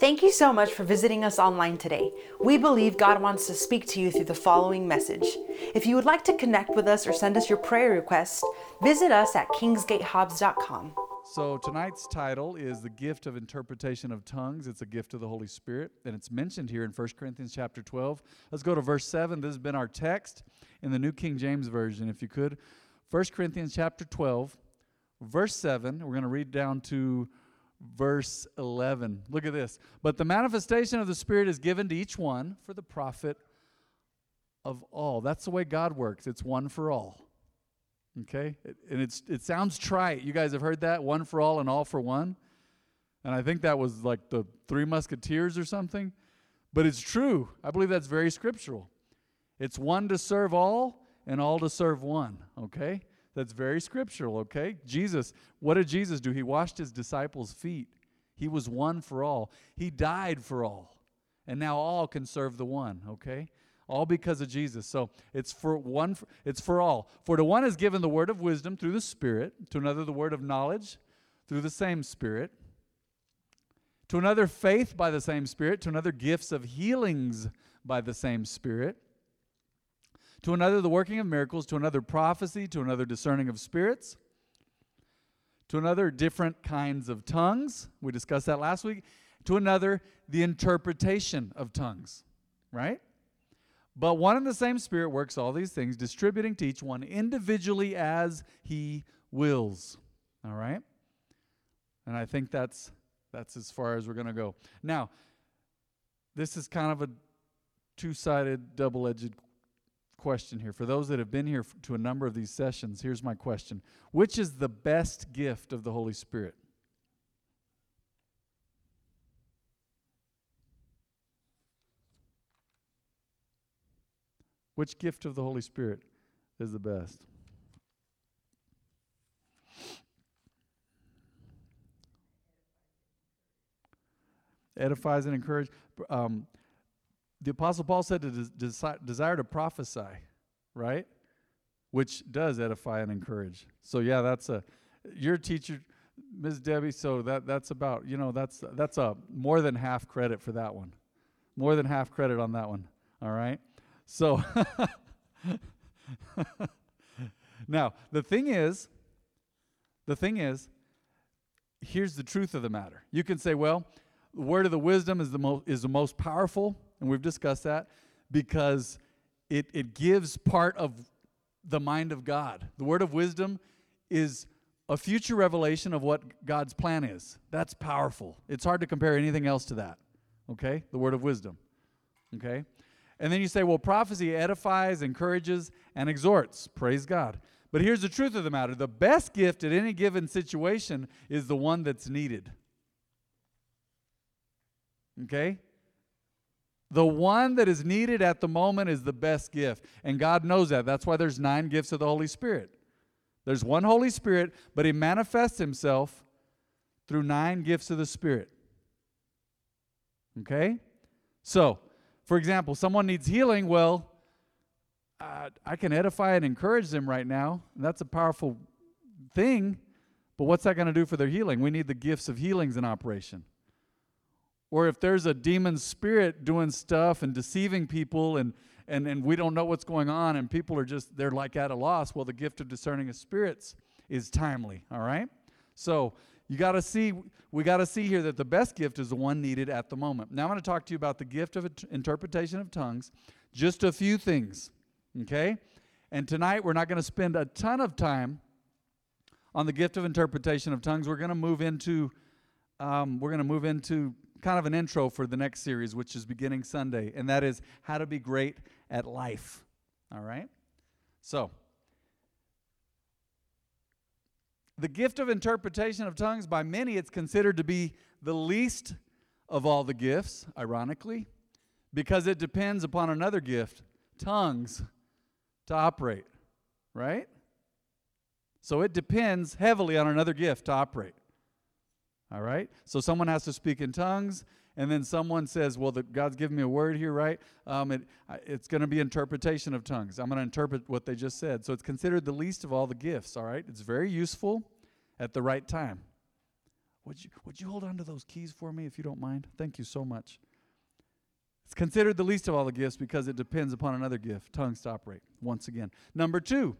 Thank you so much for visiting us online today. We believe God wants to speak to you through the following message. If you would like to connect with us or send us your prayer requests, visit us at kingsgatehobbs.com. So tonight's title is the gift of interpretation of tongues. It's a gift of the Holy Spirit, and it's mentioned here in 1 Corinthians chapter 12. Let's go to verse 7. This has been our text in the New King James Version, if you could. 1 Corinthians chapter 12, verse 7. We're going to read down to verse 11. Look at this. But the manifestation of the Spirit is given to each one for the profit of all. That's the way God works. It's one for all. Okay? And it's it sounds trite. You guys have heard that? One for all and all for one. And I think that was like the Three Musketeers or something. But it's true. I believe that's very scriptural. It's one to serve all and all to serve one. Okay? That's very scriptural, okay? Jesus, what did Jesus do? He washed his disciples' feet. He was one for all. He died for all. And now all can serve the one, okay? All because of Jesus. So it's for one it's for all. For to one is given the word of wisdom through the Spirit, to another the word of knowledge through the same Spirit, to another faith by the same Spirit, to another gifts of healings by the same Spirit to another the working of miracles, to another prophecy, to another discerning of spirits, to another different kinds of tongues. We discussed that last week. To another the interpretation of tongues, right? But one and the same Spirit works all these things, distributing to each one individually as he wills. All right? And I think that's that's as far as we're going to go. Now, this is kind of a two-sided, double-edged question here. For those that have been here to a number of these sessions, here's my question Which is the best gift of the Holy Spirit? Which gift of the Holy Spirit is the best? Edifies and encourages. Um, the Apostle Paul said to des- desire to prophesy, right? Which does edify and encourage. So yeah, that's a your teacher, Ms. Debbie. So that that's about you know that's that's a more than half credit for that one, more than half credit on that one. All right. So now the thing is, the thing is, here's the truth of the matter. You can say, well, the word of the wisdom is the most is the most powerful and we've discussed that because it, it gives part of the mind of God. The word of wisdom is a future revelation of what God's plan is. That's powerful. It's hard to compare anything else to that. Okay? The word of wisdom. Okay? And then you say, well, prophecy edifies, encourages, and exhorts. Praise God. But here's the truth of the matter the best gift at any given situation is the one that's needed. Okay? The one that is needed at the moment is the best gift. And God knows that. That's why there's nine gifts of the Holy Spirit. There's one Holy Spirit, but He manifests Himself through nine gifts of the Spirit. Okay? So, for example, someone needs healing. Well, I can edify and encourage them right now. That's a powerful thing. But what's that going to do for their healing? We need the gifts of healings in operation. Or if there's a demon spirit doing stuff and deceiving people and, and, and we don't know what's going on and people are just, they're like at a loss, well, the gift of discerning of spirits is timely, all right? So you got to see, we got to see here that the best gift is the one needed at the moment. Now I'm going to talk to you about the gift of interpretation of tongues, just a few things, okay? And tonight we're not going to spend a ton of time on the gift of interpretation of tongues. We're going to move into, um, we're going to move into kind of an intro for the next series, which is beginning Sunday, and that is how to be great at life. All right? So, the gift of interpretation of tongues, by many, it's considered to be the least of all the gifts, ironically, because it depends upon another gift, tongues, to operate, right? So it depends heavily on another gift to operate. All right? So someone has to speak in tongues, and then someone says, Well, the, God's given me a word here, right? Um, it, it's going to be interpretation of tongues. I'm going to interpret what they just said. So it's considered the least of all the gifts, all right? It's very useful at the right time. Would you, would you hold on to those keys for me if you don't mind? Thank you so much. It's considered the least of all the gifts because it depends upon another gift, tongues to operate, once again. Number two,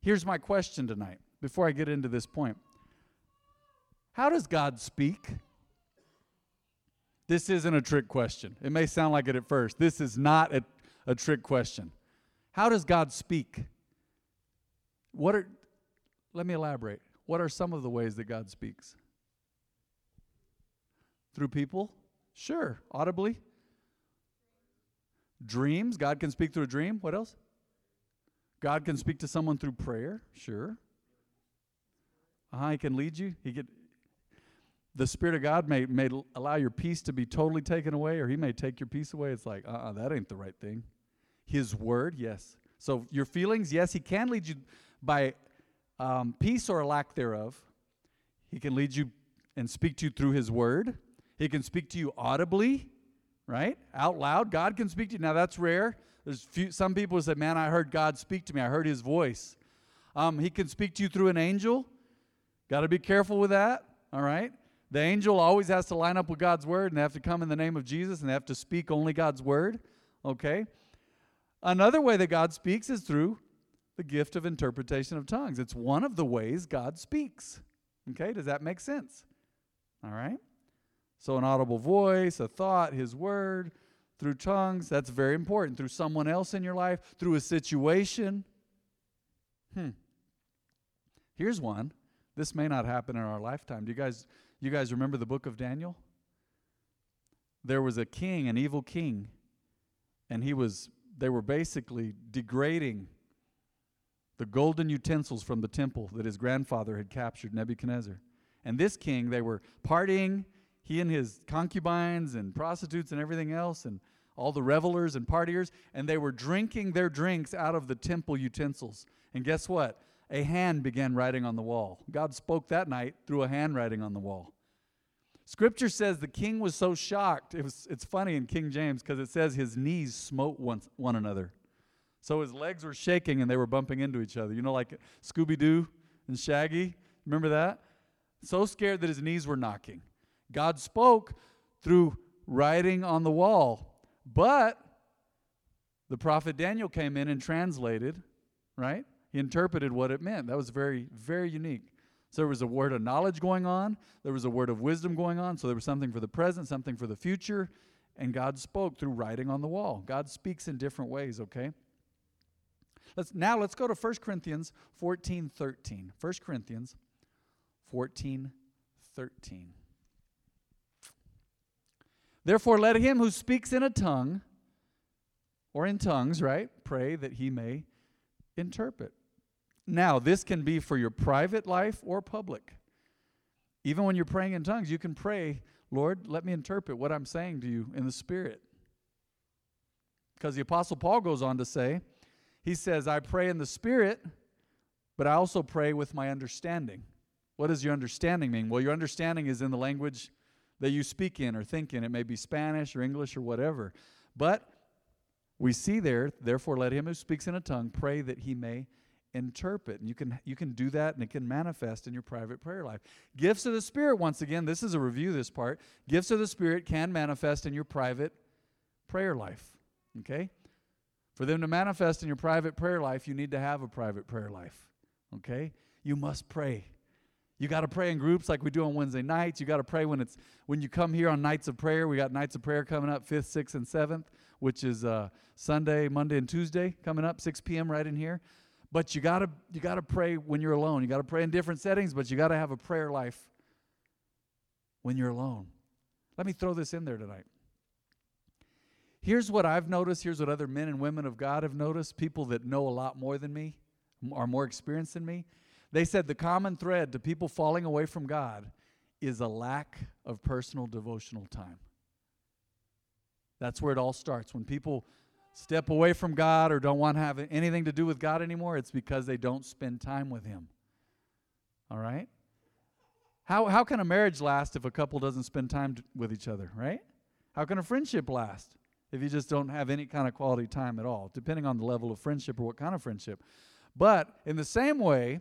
here's my question tonight before I get into this point How does God speak? This isn't a trick question. It may sound like it at first. This is not a, a trick question. How does God speak? What are, let me elaborate. What are some of the ways that God speaks? Through people? Sure. Audibly? Dreams. God can speak through a dream. What else? God can speak to someone through prayer. Sure. Uh, he can lead you. He can. The Spirit of God may, may allow your peace to be totally taken away, or He may take your peace away. It's like, uh uh that ain't the right thing. His Word, yes. So your feelings, yes, He can lead you by um, peace or lack thereof. He can lead you and speak to you through His Word. He can speak to you audibly, right? Out loud. God can speak to you. Now, that's rare. There's few, some people who say, Man, I heard God speak to me. I heard His voice. Um, he can speak to you through an angel. Got to be careful with that, all right? The angel always has to line up with God's word and they have to come in the name of Jesus and they have to speak only God's word, okay? Another way that God speaks is through the gift of interpretation of tongues. It's one of the ways God speaks. Okay, does that make sense? All right? So, an audible voice, a thought, His word, through tongues, that's very important. Through someone else in your life, through a situation. Hmm. Here's one. This may not happen in our lifetime. Do you guys you guys remember the book of Daniel? There was a king, an evil king, and he was they were basically degrading the golden utensils from the temple that his grandfather had captured, Nebuchadnezzar. And this king, they were partying, he and his concubines and prostitutes and everything else, and all the revelers and partiers, and they were drinking their drinks out of the temple utensils. And guess what? A hand began writing on the wall. God spoke that night through a handwriting on the wall. Scripture says the king was so shocked. It was, it's funny in King James because it says his knees smote one, one another. So his legs were shaking and they were bumping into each other. You know, like Scooby Doo and Shaggy? Remember that? So scared that his knees were knocking. God spoke through writing on the wall. But the prophet Daniel came in and translated, right? He interpreted what it meant. That was very, very unique. So there was a word of knowledge going on, there was a word of wisdom going on. So there was something for the present, something for the future, and God spoke through writing on the wall. God speaks in different ways, okay? Let's now let's go to 1 Corinthians 14, 13. 1 Corinthians 14, 13. Therefore, let him who speaks in a tongue, or in tongues, right, pray that he may interpret. Now, this can be for your private life or public. Even when you're praying in tongues, you can pray, Lord, let me interpret what I'm saying to you in the Spirit. Because the Apostle Paul goes on to say, he says, I pray in the Spirit, but I also pray with my understanding. What does your understanding mean? Well, your understanding is in the language that you speak in or think in. It may be Spanish or English or whatever. But we see there, therefore, let him who speaks in a tongue pray that he may interpret. And you can you can do that and it can manifest in your private prayer life. Gifts of the Spirit, once again, this is a review, this part. Gifts of the Spirit can manifest in your private prayer life. Okay? For them to manifest in your private prayer life, you need to have a private prayer life. Okay? You must pray. You got to pray in groups like we do on Wednesday nights. You got to pray when it's when you come here on nights of prayer. We got nights of prayer coming up 5th, 6th and 7th, which is uh, Sunday, Monday and Tuesday coming up 6 p.m. right in here. But you gotta you gotta pray when you're alone. You gotta pray in different settings, but you gotta have a prayer life when you're alone. Let me throw this in there tonight. Here's what I've noticed. Here's what other men and women of God have noticed. People that know a lot more than me, are more experienced than me. They said the common thread to people falling away from God is a lack of personal devotional time. That's where it all starts. When people step away from God or don't want to have anything to do with God anymore, it's because they don't spend time with Him. All right? How, how can a marriage last if a couple doesn't spend time with each other, right? How can a friendship last if you just don't have any kind of quality time at all, depending on the level of friendship or what kind of friendship? But in the same way,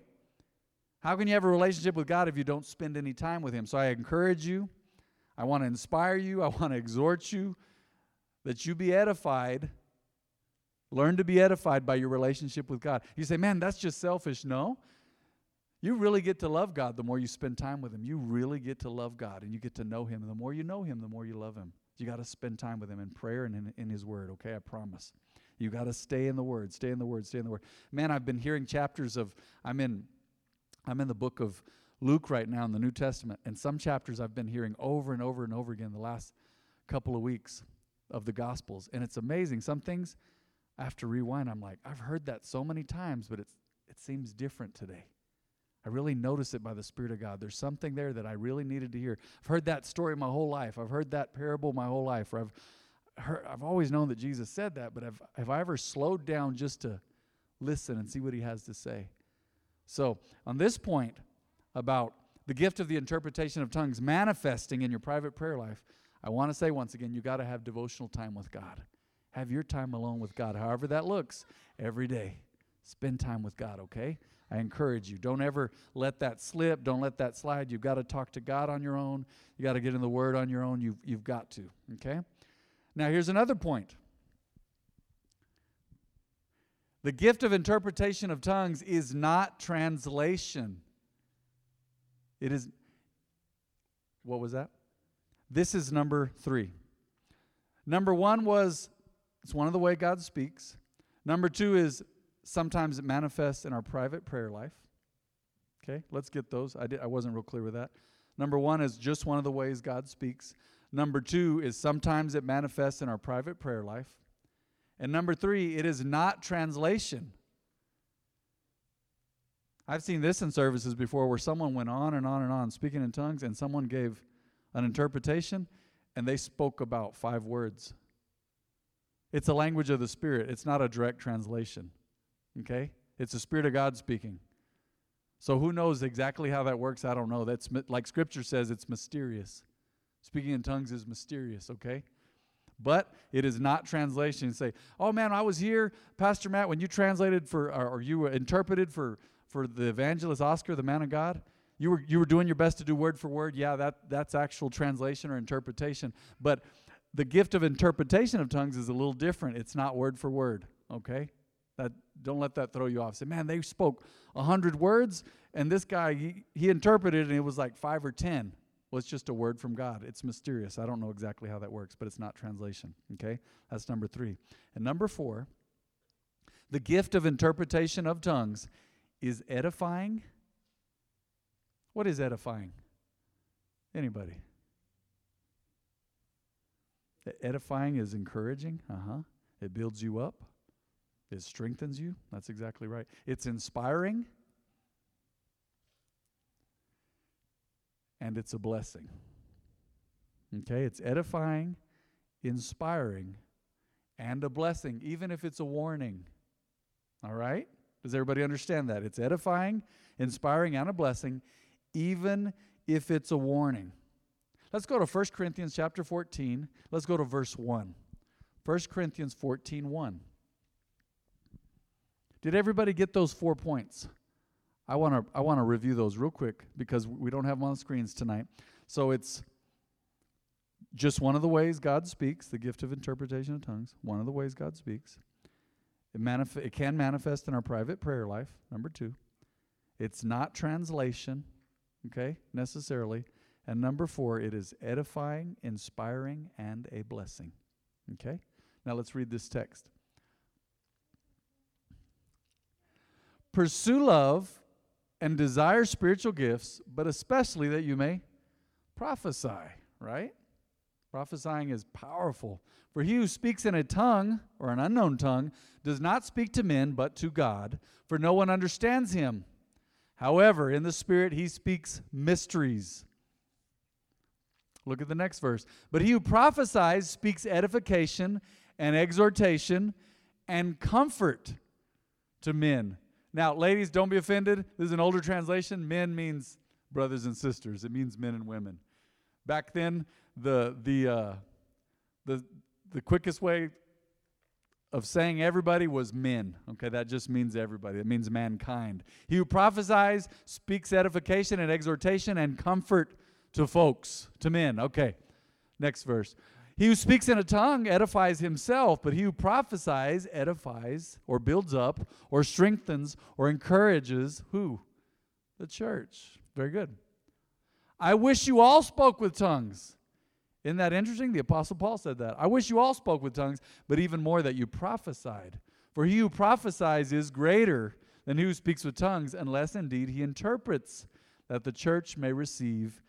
How can you have a relationship with God if you don't spend any time with Him? So I encourage you, I want to inspire you, I want to exhort you that you be edified. Learn to be edified by your relationship with God. You say, man, that's just selfish. No. You really get to love God the more you spend time with Him. You really get to love God and you get to know Him. And the more you know Him, the more you love Him. You got to spend time with Him in prayer and in, in His Word, okay? I promise. You got to stay in the Word, stay in the Word, stay in the Word. Man, I've been hearing chapters of, I'm in I'm in the book of Luke right now in the New Testament, and some chapters I've been hearing over and over and over again the last couple of weeks of the Gospels. And it's amazing. Some things I have to rewind. I'm like, I've heard that so many times, but it's, it seems different today. I really notice it by the Spirit of God. There's something there that I really needed to hear. I've heard that story my whole life. I've heard that parable my whole life. I've heard, I've always known that Jesus said that, but have, have I ever slowed down just to listen and see what he has to say? So, on this point about the gift of the interpretation of tongues manifesting in your private prayer life, I want to say once again, you got to have devotional time with God. Have your time alone with God, however that looks, every day. Spend time with God, okay? I encourage you. Don't ever let that slip. Don't let that slide. You've got to talk to God on your own. You've got to get in the Word on your own. You've, you've got to, okay? Now, here's another point the gift of interpretation of tongues is not translation. It is, what was that? This is number three. Number one was, it's one of the way God speaks. Number two is, sometimes it manifests in our private prayer life. Okay, let's get those. I, did, I wasn't real clear with that. Number one is just one of the ways God speaks. Number two is sometimes it manifests in our private prayer life. And number three, it is not translation. I've seen this in services before where someone went on and on and on speaking in tongues, and someone gave an interpretation, and they spoke about five words. It's a language of the Spirit, it's not a direct translation. Okay? It's the Spirit of God speaking. So who knows exactly how that works? I don't know. That's like Scripture says, it's mysterious. Speaking in tongues is mysterious, okay? but it is not translation. Say, oh man, I was here, Pastor Matt, when you translated for, or, or you interpreted for, for the evangelist Oscar, the man of God. You were, you were doing your best to do word for word. Yeah, that, that's actual translation or interpretation. But the gift of interpretation of tongues is a little different. It's not word for word, okay? That, don't let that throw you off. Say, man, they spoke a hundred words, and this guy, he, he interpreted, and it was like five or ten. Well, it's just a word from God. It's mysterious. I don't know exactly how that works, but it's not translation. Okay? That's number three. And number four, the gift of interpretation of tongues is edifying. What is edifying? Anybody? Edifying is encouraging. Uh huh. It builds you up, it strengthens you. That's exactly right. It's inspiring. and it's a blessing. Okay, it's edifying, inspiring, and a blessing, even if it's a warning. All right? Does everybody understand that? It's edifying, inspiring, and a blessing, even if it's a warning. Let's go to 1 Corinthians chapter 14. Let's go to verse 1. 1 Corinthians 14 1. Did everybody get those four points? I want to I want to review those real quick because we don't have them on the screens tonight. So it's just one of the ways God speaks, the gift of interpretation of tongues. One of the ways God speaks. It, manif- it can manifest in our private prayer life. Number two, it's not translation, okay, necessarily. And number four, it is edifying, inspiring, and a blessing. Okay? Now let's read this text. Pursue love and desire spiritual gifts, but especially that you may prophesy, right? Prophesying is powerful. For he who speaks in a tongue or an unknown tongue does not speak to men, but to God, for no one understands him. However, in the Spirit he speaks mysteries. Look at the next verse. But he who prophesies speaks edification and exhortation and comfort to men. Now, ladies, don't be offended. This is an older translation. Men means brothers and sisters. It means men and women. Back then, the the uh, the the quickest way of saying everybody was men. Okay, that just means everybody. It means mankind. He who prophesies speaks edification and exhortation and comfort to folks, to men. Okay, next verse. He who speaks in a tongue edifies himself, but he who prophesies edifies or builds up or strengthens or encourages who? The church. Very good. I wish you all spoke with tongues. Isn't that interesting? The Apostle Paul said that. I wish you all spoke with tongues, but even more that you prophesied. For he who prophesies is greater than he who speaks with tongues, unless indeed he interprets, that the church may receive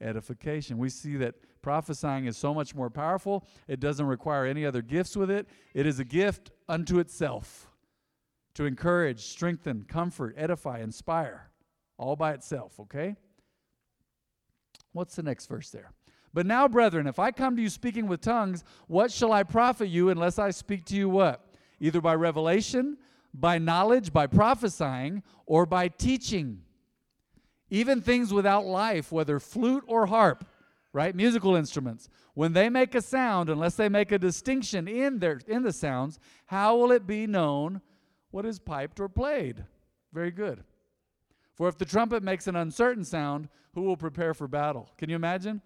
edification. We see that prophesying is so much more powerful. It doesn't require any other gifts with it, it is a gift unto itself to encourage, strengthen, comfort, edify, inspire, all by itself, okay? What's the next verse there? But now, brethren, if I come to you speaking with tongues, what shall I profit you unless I speak to you what? Either by revelation, by knowledge, by prophesying, or by teaching. Even things without life, whether flute or harp, right? Musical instruments. When they make a sound, unless they make a distinction in their in the sounds, how will it be known what is piped or played? Very good. For if the trumpet makes an uncertain sound, who will prepare for battle? Can you imagine?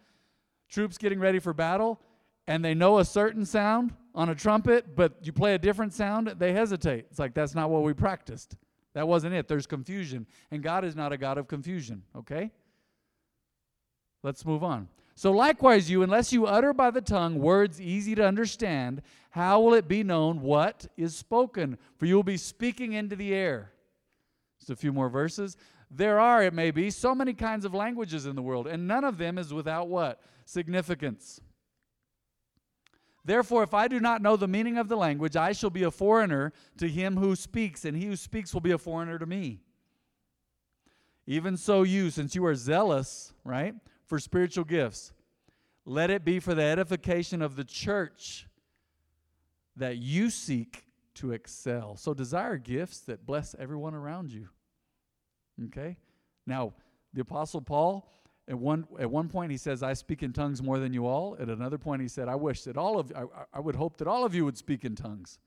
Troops getting ready for battle, and they know a certain sound on a trumpet, but you play a different sound, they hesitate. It's like, that's not what we practiced. That wasn't it. There's confusion. And God is not a God of confusion, okay? Let's move on. So, likewise, you, unless you utter by the tongue words easy to understand, how will it be known what is spoken? For you will be speaking into the air. Just a few more verses. There are, it may be, so many kinds of languages in the world, and none of them is without what? Significance. Therefore, if I do not know the meaning of the language, I shall be a foreigner to him who speaks, and he who speaks will be a foreigner to me. Even so, you, since you are zealous, right, for spiritual gifts, let it be for the edification of the church that you seek to excel. So, desire gifts that bless everyone around you. Okay? Now, the Apostle Paul, at one, at one point, he says, I speak in tongues more than you all. At another point, he said, I wish that all of I, I would hope that all of you would speak in tongues.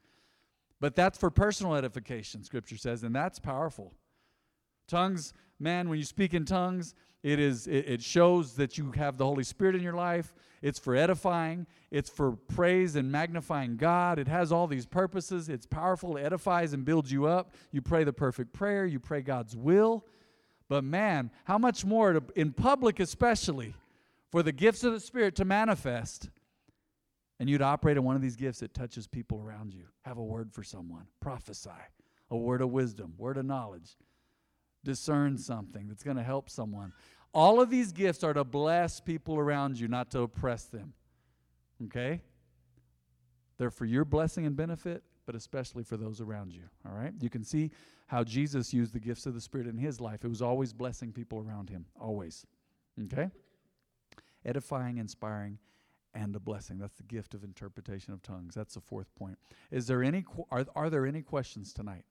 But that's for personal edification, Scripture says, and that's powerful. Tongues, man, when you speak in tongues, it is it, it, shows that you have the Holy Spirit in your life. It's for edifying. It's for praise and magnifying God. It has all these purposes. It's powerful. It edifies and builds you up. You pray the perfect prayer. You pray God's will. But man, how much more to, in public, especially, for the gifts of the Spirit to manifest. And you'd operate in one of these gifts that touches people around you. Have a word for someone. Prophesy. A word of wisdom. Word of knowledge discern something that's going to help someone. All of these gifts are to bless people around you, not to oppress them. Okay? They're for your blessing and benefit, but especially for those around you. All right? You can see how Jesus used the gifts of the Spirit in his life. It was always blessing people around him, always. Okay? Edifying, inspiring, and a blessing. That's the gift of interpretation of tongues. That's the fourth point. Is there any are, are there any questions tonight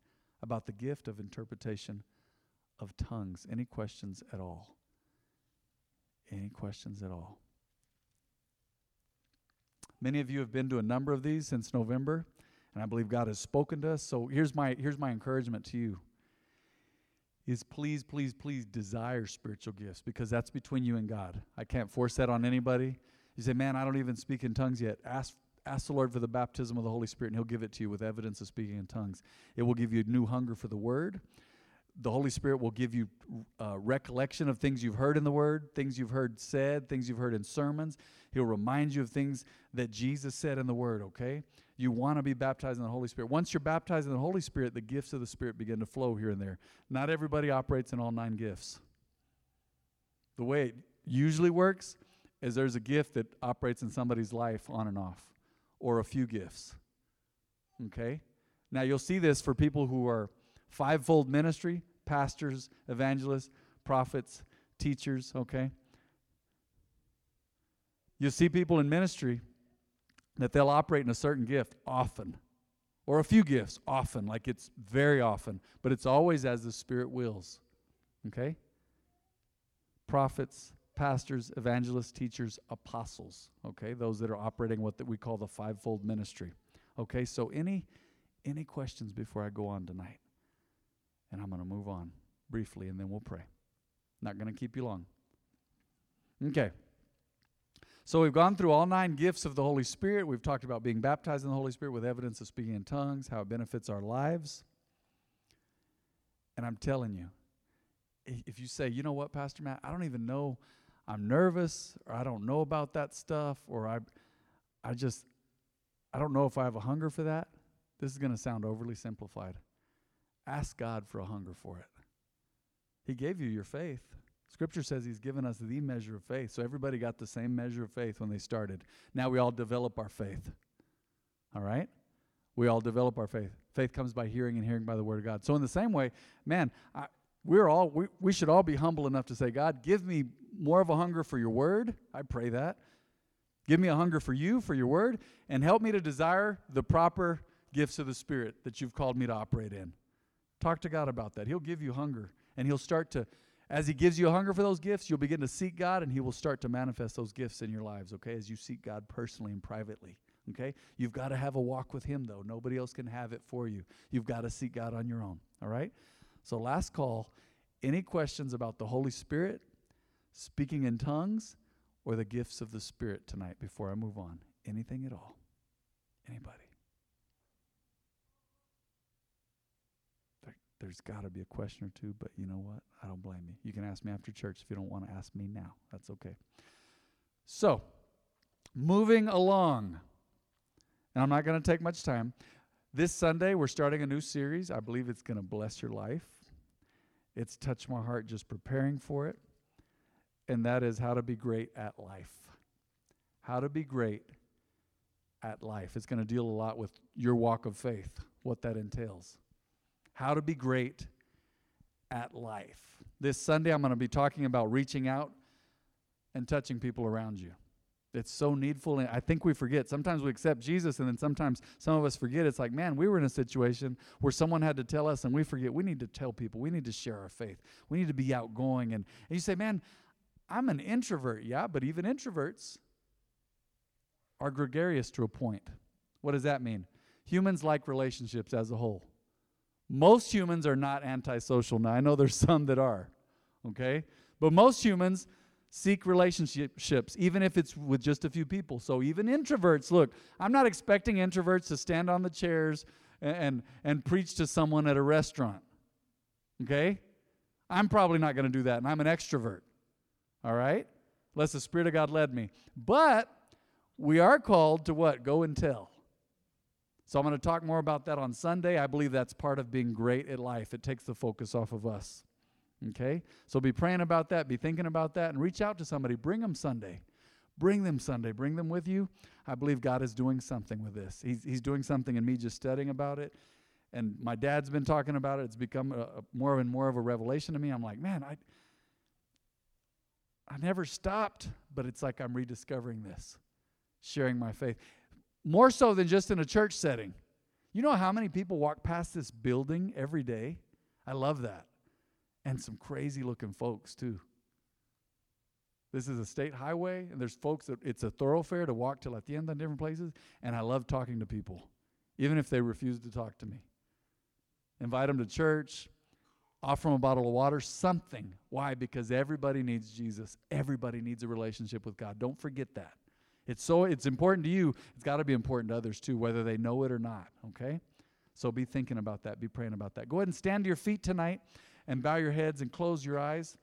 about the gift of interpretation of tongues. Any questions at all? Any questions at all? Many of you have been to a number of these since November, and I believe God has spoken to us. So here's my here's my encouragement to you. Is please, please, please desire spiritual gifts because that's between you and God. I can't force that on anybody. You say, Man, I don't even speak in tongues yet. Ask ask the Lord for the baptism of the Holy Spirit, and He'll give it to you with evidence of speaking in tongues. It will give you a new hunger for the Word the Holy Spirit will give you uh, recollection of things you've heard in the Word, things you've heard said, things you've heard in sermons. He'll remind you of things that Jesus said in the Word, okay? You want to be baptized in the Holy Spirit. Once you're baptized in the Holy Spirit, the gifts of the Spirit begin to flow here and there. Not everybody operates in all nine gifts. The way it usually works is there's a gift that operates in somebody's life on and off, or a few gifts, okay? Now, you'll see this for people who are fivefold ministry pastors, evangelists, prophets, teachers, okay? you see people in ministry that they'll operate in a certain gift often, or a few gifts often, like it's very often, but it's always as the Spirit wills, okay? Prophets, pastors, evangelists, teachers, apostles, okay? Those that are operating what we call the fivefold ministry. Okay, so any any questions before I go on tonight? And I'm going to move on briefly and then we'll pray. Not going to keep you long. Okay. So we've gone through all nine gifts of the Holy Spirit. We've talked about being baptized in the Holy Spirit with evidence of speaking in tongues, how it benefits our lives. And I'm telling you, if you say, you know what, Pastor Matt, I don't even know, I'm nervous, or I don't know about that stuff, or I, I just, I don't know if I have a hunger for that. This is going to sound overly simplified. Ask God for a hunger for it. He gave you your faith. Scripture says He's given us the measure of faith. So everybody got the same measure of faith when they started. Now we all develop our faith. All right? We all develop our faith. Faith comes by hearing and hearing by the Word of God. So, in the same way, man, I, we're all, we, we should all be humble enough to say, God, give me more of a hunger for your Word. I pray that. Give me a hunger for you, for your Word, and help me to desire the proper gifts of the Spirit that you've called me to operate in. Talk to God about that. He'll give you hunger, and He'll start to as He gives you a hunger for those gifts, you'll begin to seek God and He will start to manifest those gifts in your lives, okay, as you seek God personally and privately. Okay? You've got to have a walk with Him, though. Nobody else can have it for you. You've got to seek God on your own. All right? So, last call any questions about the Holy Spirit, speaking in tongues, or the gifts of the Spirit tonight before I move on? Anything at all? Anybody? There's got to be a question or two, but you know what? I don't blame you. You can ask me after church if you don't want to ask me now. That's okay. So, moving along, and I'm not going to take much time. This Sunday, we're starting a new series. I believe it's going to bless your life. It's touched my heart just preparing for it, and that is how to be great at life. How to be great at life. It's going to deal a lot with your walk of faith, what that entails how to be great at life. This Sunday, I'm going to be talking about reaching out and touching people around you. It's so needful. And I think we forget. Sometimes we accept Jesus, and then sometimes some of us forget. It's like, man, we were in a situation where someone had to tell us, and we forget. We need to tell people. We need to share our faith. We need to be outgoing. And, and you say, man, I'm an introvert. Yeah, but even introverts are gregarious to a point. What does that mean? Humans like relationships as a whole. Most humans are not antisocial. Now, I know there's some that are, okay? But most humans seek relationships, even if it's with just a few people. So even introverts, look, I'm not expecting introverts to stand on the chairs and, and, and preach to someone at a restaurant, okay? I'm probably not going to do that, and I'm an extrovert, all right? Unless the Spirit of God led me. But we are called to what? Go and tell. So I'm going to talk more about that on Sunday. I believe that's part of being great at life. It takes the focus off of us. Okay? So be praying about that, be thinking about that, and reach out to somebody. Bring them Sunday. Bring them Sunday. Bring them with you. I believe God is doing something with this. He's, he's doing something in me just studying about it. And my dad's been talking about it. It's become a, a more and more of a revelation to me. I'm like, man, I, I never stopped, but it's like I'm rediscovering this, sharing my faith. More so than just in a church setting. You know how many people walk past this building every day? I love that. And some crazy looking folks, too. This is a state highway, and there's folks that it's a thoroughfare to walk at the end on different places. And I love talking to people, even if they refuse to talk to me. Invite them to church, offer them a bottle of water, something. Why? Because everybody needs Jesus. Everybody needs a relationship with God. Don't forget that. It's so it's important to you. It's got to be important to others too, whether they know it or not. Okay, so be thinking about that. Be praying about that. Go ahead and stand to your feet tonight, and bow your heads and close your eyes.